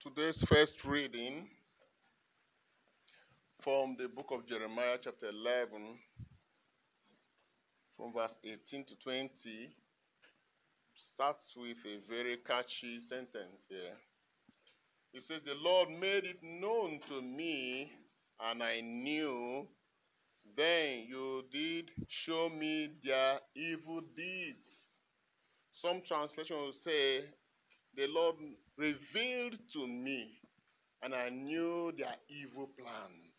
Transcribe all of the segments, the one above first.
Today's first reading from the book of Jeremiah, chapter 11, from verse 18 to 20, starts with a very catchy sentence here. It says, The Lord made it known to me, and I knew. Then you did show me their evil deeds. Some translation will say, The Lord revealed to me, and I knew their evil plans.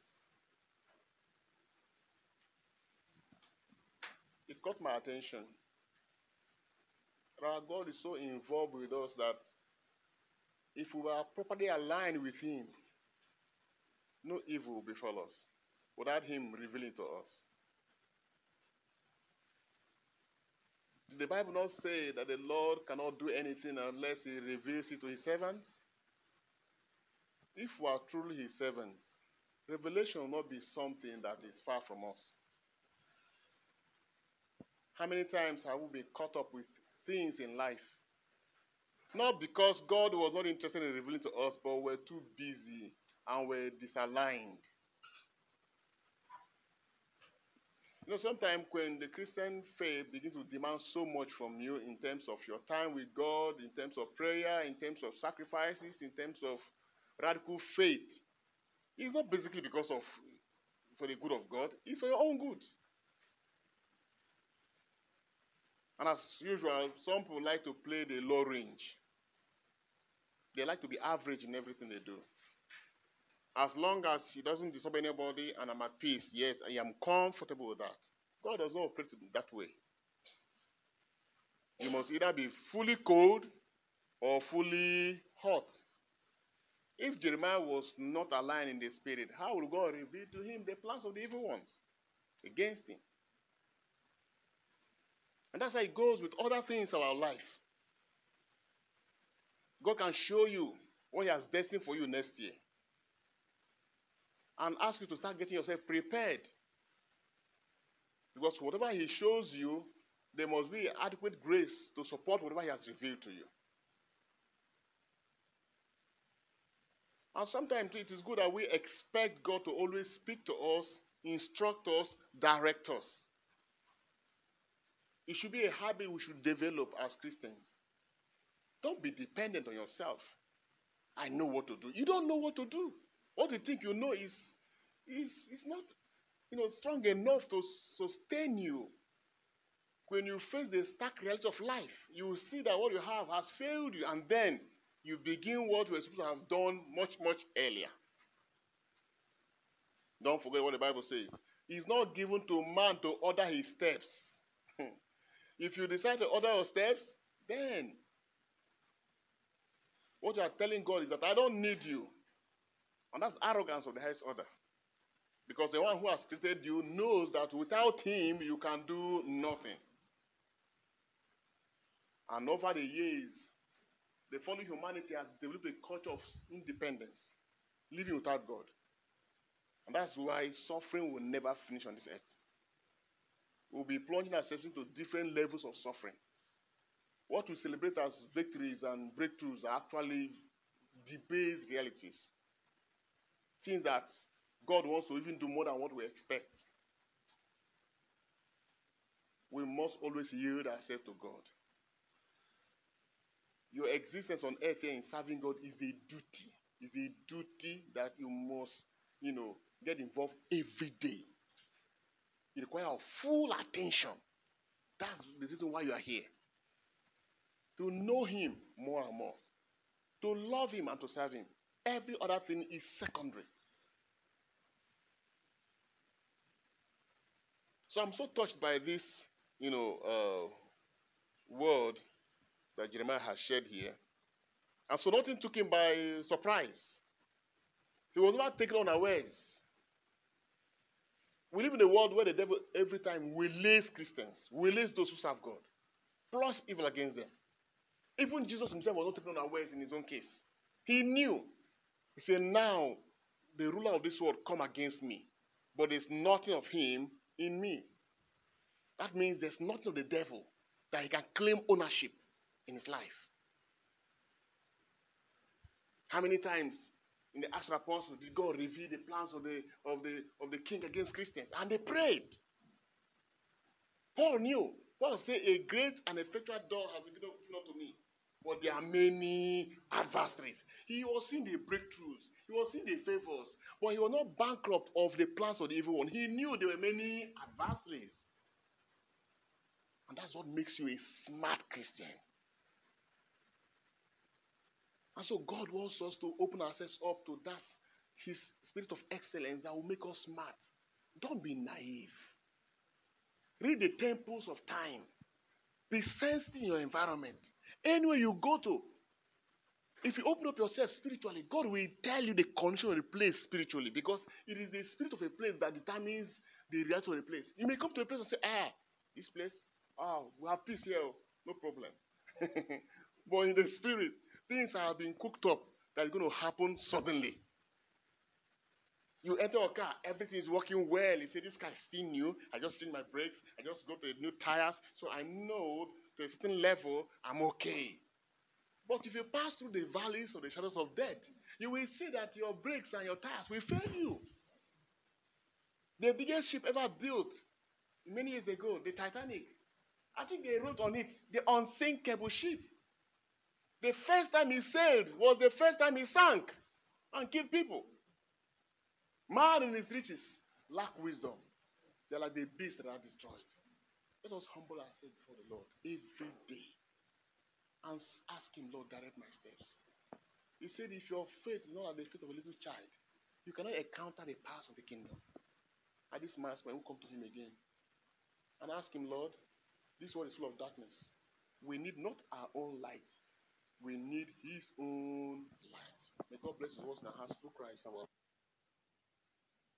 It caught my attention. Our God is so involved with us that if we are properly aligned with Him, no evil will befall us without Him revealing to us. The Bible not say that the Lord cannot do anything unless He reveals it to His servants? If we are truly His servants, revelation will not be something that is far from us. How many times have we been caught up with things in life? Not because God was not interested in revealing to us, but we're too busy and we're disaligned. You know, sometimes when the Christian faith begins to demand so much from you in terms of your time with God, in terms of prayer, in terms of sacrifices, in terms of radical faith, it's not basically because of for the good of God, it's for your own good. And as usual, some people like to play the low range. They like to be average in everything they do. As long as he doesn't disturb anybody and I'm at peace, yes, I am comfortable with that. God does not operate that way. You must either be fully cold or fully hot. If Jeremiah was not aligned in the spirit, how will God reveal to him the plans of the evil ones against him? And that's how it goes with other things in our life. God can show you what He has destined for you next year. And ask you to start getting yourself prepared. Because whatever He shows you, there must be adequate grace to support whatever He has revealed to you. And sometimes it is good that we expect God to always speak to us, instruct us, direct us. It should be a habit we should develop as Christians. Don't be dependent on yourself. I know what to do. You don't know what to do. What you think you know is is is not you know strong enough to sustain you. When you face the stark reality of life, you see that what you have has failed you, and then you begin what you were supposed to have done much, much earlier. Don't forget what the Bible says. It's not given to man to order his steps. If you decide to order your steps, then what you are telling God is that I don't need you. And that's arrogance of the highest order. Because the one who has created you knows that without him you can do nothing. And over the years, the fallen humanity has developed a culture of independence, living without God. And that's why suffering will never finish on this earth we'll be plunging ourselves into different levels of suffering. What we celebrate as victories and breakthroughs are actually debased realities. Things that God wants to even do more than what we expect. We must always yield ourselves to God. Your existence on earth here in serving God is a duty. Is a duty that you must, you know, get involved every day. It requires full attention. That's the reason why you are here. To know Him more and more. To love Him and to serve Him. Every other thing is secondary. So I'm so touched by this, you know, uh, word that Jeremiah has shared here. And so nothing took him by surprise. He was not taken unawares. We live in a world where the devil every time lays Christians, lays those who serve God, plus evil against them. Even Jesus himself was not taken unawares in his own case. He knew. He said, Now the ruler of this world come against me, but there's nothing of him in me. That means there's nothing of the devil that he can claim ownership in his life. How many times in the Acts of Apostles did God reveal the plans of the of the of the king against Christians? And they prayed. Paul knew. Paul said, A great and effectual door has been given unto me. But there are many adversaries. He was seeing the breakthroughs, he was seeing the favors, but he was not bankrupt of the plans of the evil one. He knew there were many adversaries. And that's what makes you a smart Christian. And so God wants us to open ourselves up to that His spirit of excellence that will make us smart. Don't be naive. Read the temples of time. Be sensitive in your environment. Anywhere you go to, if you open up yourself spiritually, God will tell you the condition of the place spiritually because it is the spirit of a place that determines the reality of the place. You may come to a place and say, ah, this place, ah, we have peace here, oh, no problem. but in the spirit, things are being cooked up that is going to happen suddenly. You enter a car, everything is working well. You say, This car is still new. I just changed my brakes. I just got the new tires. So I know to a certain level, I'm okay. But if you pass through the valleys of the shadows of death, you will see that your brakes and your tires will fail you. The biggest ship ever built many years ago, the Titanic, I think they wrote on it, the unsinkable ship. The first time he sailed was the first time he sank and killed people. Man in his riches lack wisdom. They're like the beasts that are destroyed. Let us humble ourselves before the Lord every day and ask Him, Lord, direct my steps. He said, if your faith is not like the faith of a little child, you cannot encounter the powers of the kingdom. At this mass, when we come to Him again and ask Him, Lord, this world is full of darkness. We need not our own light, we need His own light. May God bless words in our hearts through Christ our